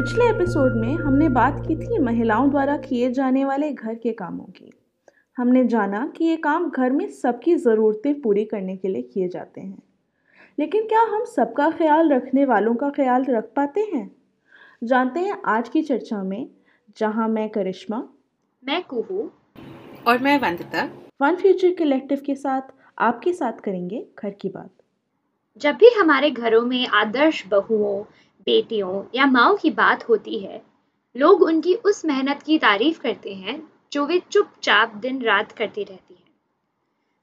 पिछले एपिसोड में हमने बात की थी महिलाओं द्वारा किए जाने वाले घर के कामों की। हमने जाना कि ये काम घर में सबकी ज़रूरतें पूरी करने के लिए किए जाते हैं। लेकिन क्या हम सबका ख्याल रखने वालों का ख्याल रख पाते हैं? जानते हैं आज की चर्चा में जहाँ मैं करिश्मा मैं कुहू और मैं वंदिता। वन फ्यूचर कलेक्टिव के साथ आपके साथ करेंगे घर की बात। जब भी हमारे घरों में आदर्श बहुओं बेटियों या माओ की बात होती है। लोग उनकी उस मेहनत की तारीफ़ करते हैं, जो वे चुपचाप दिन रात करती रहती हैं।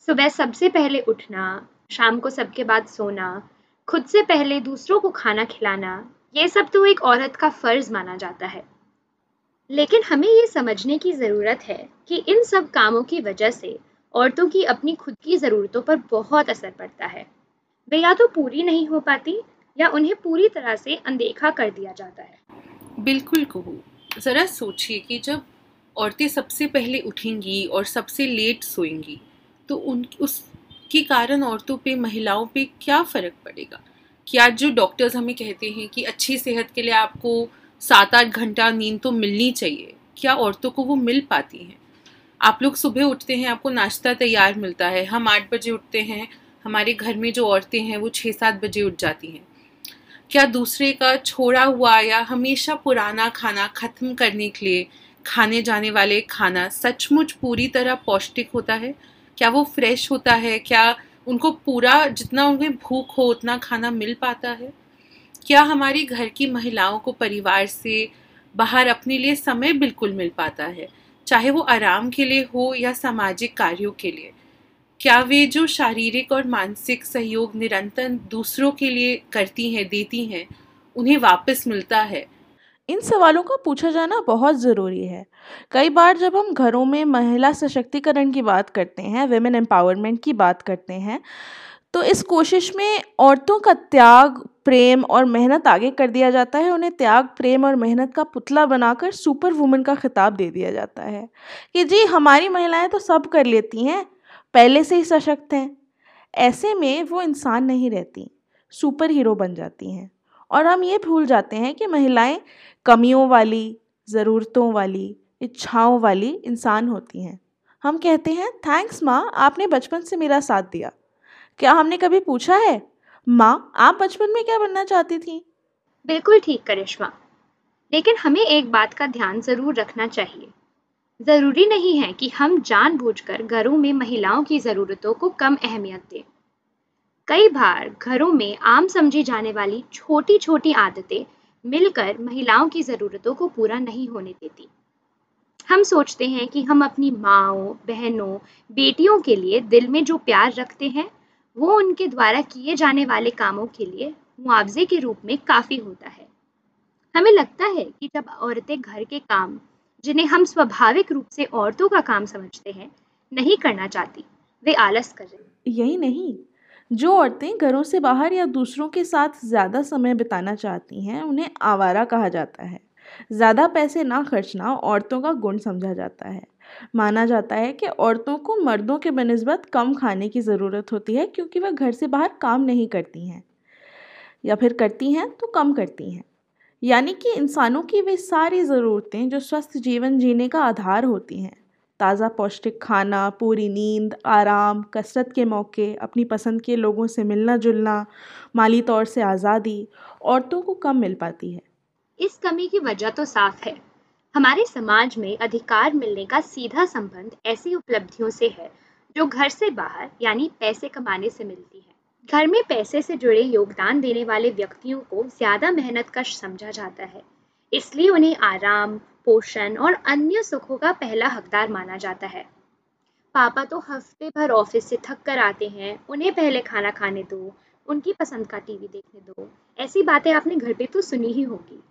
सुबह सबसे पहले उठना, शाम को सबके बाद सोना, खुद से पहले दूसरों को खाना खिलाना, ये सब तो एक औरत का फ़र्ज़ माना जाता है। लेकिन हमें ये समझने की ज़रूरत है कि इन सब कामों की वजह से औरतों की अपनी खुद की ज़रूरतों पर बहुत असर पड़ता है। वे या तो पूरी नहीं हो पाती या उन्हें पूरी तरह से अनदेखा कर दिया जाता है। बिल्कुल कहू। ज़रा सोचिए कि जब औरतें सबसे पहले उठेंगी और सबसे लेट सोएँगी तो उन, उसके कारण औरतों पे, महिलाओं पे क्या फ़र्क पड़ेगा? क्या जो डॉक्टर्स हमें कहते हैं कि अच्छी सेहत के लिए आपको सात आठ घंटा नींद तो मिलनी चाहिए, क्या औरतों को वो मिल पाती हैं? आप लोग सुबह उठते हैं, आपको नाश्ता तैयार मिलता है, हम आठ बजे उठते हैं, हमारे घर में जो औरतें हैं वो छः सात बजे उठ जाती हैं। क्या दूसरे का छोड़ा हुआ या हमेशा पुराना खाना ख़त्म करने के लिए खाने जाने वाले खाना सचमुच पूरी तरह पौष्टिक होता है? क्या वो फ्रेश होता है? क्या उनको पूरा जितना उन्हें भूख हो, उतना खाना मिल पाता है? क्या हमारी घर की महिलाओं को परिवार से बाहर अपने लिए समय बिल्कुल मिल पाता है? चाहे वो आराम के लिए हो या सामाजिक कार्यों के लिए। क्या वे जो शारीरिक और मानसिक सहयोग निरंतर दूसरों के लिए करती हैं, देती हैं, उन्हें वापस मिलता है? इन सवालों का पूछा जाना बहुत ज़रूरी है। कई बार जब हम घरों में महिला सशक्तिकरण की बात करते हैं वेमेन एम्पावरमेंट की बात करते हैं तो इस कोशिश में औरतों का त्याग, प्रेम और मेहनत आगे कर दिया जाता है। उन्हें त्याग, प्रेम और मेहनत का पुतला बनाकर सुपर वुमन का खिताब दे दिया जाता है कि, जी, हमारी महिलाएँ तो सब कर लेती हैं पहले से ही सशक्त हैं। ऐसे में वो इंसान नहीं रहती सुपर हीरो बन जाती हैं। और हम ये भूल जाते हैं कि महिलाएँ कमियों वाली, ज़रूरतों वाली, इच्छाओं वाली इंसान होती हैं। हम कहते हैं, थैंक्स माँ, आपने बचपन से मेरा साथ दिया। क्या हमने कभी पूछा है? माँ, आप बचपन में क्या बनना चाहती थी? बिल्कुल ठीक करिश्मा। लेकिन हमें एक बात का ध्यान ज़रूर रखना चाहिए। ज़रूरी नहीं है कि हम जानबूझकर घरों में महिलाओं की ज़रूरतों को कम अहमियत दें। कई बार घरों में आम समझी जाने वाली छोटी छोटी आदतें मिलकर महिलाओं की ज़रूरतों को पूरा नहीं होने देती। हम सोचते हैं कि हम अपनी माओ, बहनों, बेटियों के लिए दिल में जो प्यार रखते हैं, वो उनके द्वारा किए जाने वाले कामों के लिए मुआवजे के रूप में काफ़ी होता है। हमें लगता है कि जब औरतें घर के काम जिन्हें हम स्वाभाविक रूप से औरतों का काम समझते हैं, नहीं करना चाहती। वे आलस कर रही यही नहीं, जो औरतें घरों से बाहर या दूसरों के साथ ज़्यादा समय बिताना चाहती हैं, उन्हें आवारा कहा जाता है। ज़्यादा पैसे ना खर्चना औरतों का गुण समझा जाता है। माना जाता है कि औरतों को मर्दों के बनस्बत कम खाने की ज़रूरत होती है, क्योंकि वह घर से बाहर काम नहीं करती हैं, या फिर करती हैं तो कम करती हैं। यानी कि इंसानों की वे सारी ज़रूरतें जो स्वस्थ जीवन जीने का आधार होती हैं। ताज़ा पौष्टिक खाना, पूरी नींद, आराम, कसरत के मौके, अपनी पसंद के लोगों से मिलना जुलना, माली तौर से आज़ादी, औरतों को कम मिल पाती है। इस कमी की वजह तो साफ़ है। हमारे समाज में अधिकार मिलने का सीधा संबंध ऐसी उपलब्धियों से है, जो घर से बाहर, यानी पैसे कमाने से मिलती है। घर में पैसे से जुड़े योगदान देने वाले व्यक्तियों को ज़्यादा मेहनत कश समझा जाता है। इसलिए उन्हें आराम, पोषण और अन्य सुखों का पहला हकदार माना जाता है। पापा तो हफ़्ते भर ऑफ़िस से थक कर आते हैं, उन्हें पहले खाना खाने दो, उनकी पसंद का टीवी देखने दो। ऐसी बातें आपने घर पे तो सुनी ही होगी।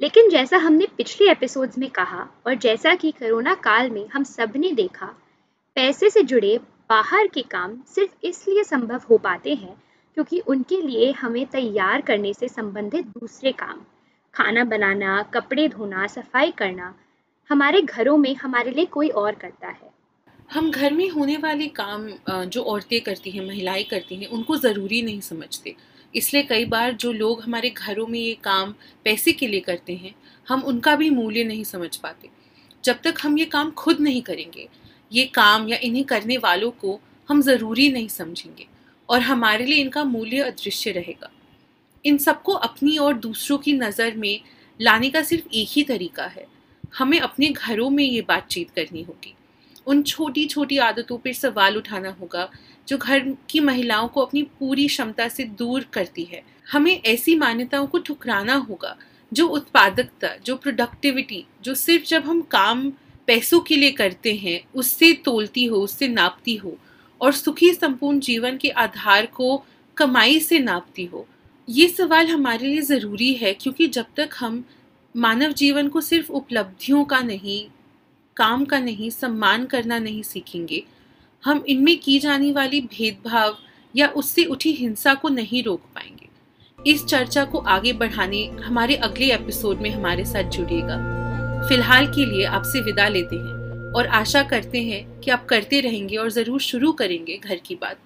लेकिन जैसा हमने पिछले एपिसोड्स में कहा और जैसा कि कोरोना काल में हम सबने देखा, पैसे से जुड़े बाहर के काम सिर्फ़ इसलिए संभव हो पाते हैं क्योंकि उनके लिए हमें तैयार करने से संबंधित दूसरे काम, खाना बनाना, कपड़े धोना, सफ़ाई करना, हमारे घरों में हमारे लिए कोई और करता है। हम घर में होने वाले काम जो औरतें करती हैं, महिलाएँ करती हैं, उनको ज़रूरी नहीं समझते। इसलिए कई बार जो लोग हमारे घरों में ये काम पैसे के लिए करते हैं, हम उनका भी मूल्य नहीं समझ पाते। जब तक हम ये काम खुद नहीं करेंगे ये काम या इन्हें करने वालों को हम ज़रूरी नहीं समझेंगे और हमारे लिए इनका मूल्य अदृश्य रहेगा। इन सबको अपनी और दूसरों की नज़र में लाने का सिर्फ़ एक ही तरीका है। हमें अपने घरों में ये बातचीत करनी होगी। उन छोटी छोटी आदतों पर सवाल उठाना होगा जो घर की महिलाओं को अपनी पूरी क्षमता से दूर करती है। हमें ऐसी मान्यताओं को ठुकराना होगा जो उत्पादकता, जो प्रोडक्टिविटी जो सिर्फ़ जब हम काम पैसों के लिए करते हैं, उससे तोलती हो, उससे नापती हो और सुखी संपूर्ण जीवन के आधार को कमाई से नापती हो। ये सवाल हमारे लिए ज़रूरी है क्योंकि जब तक हम मानव जीवन को सिर्फ़ उपलब्धियों का नहीं, काम का नहीं, सम्मान करना नहीं सीखेंगे, हम इनमें की जाने वाली भेदभाव या उससे उठी हिंसा को नहीं रोक पाएँगे। इस चर्चा को आगे बढ़ाने हमारे अगले एपिसोड में हमारे साथ जुड़िएगा। फ़िलहाल के लिए आपसे विदा लेते हैं और आशा करते हैं कि आप करते रहेंगे और ज़रूर शुरू करेंगे घर की बात।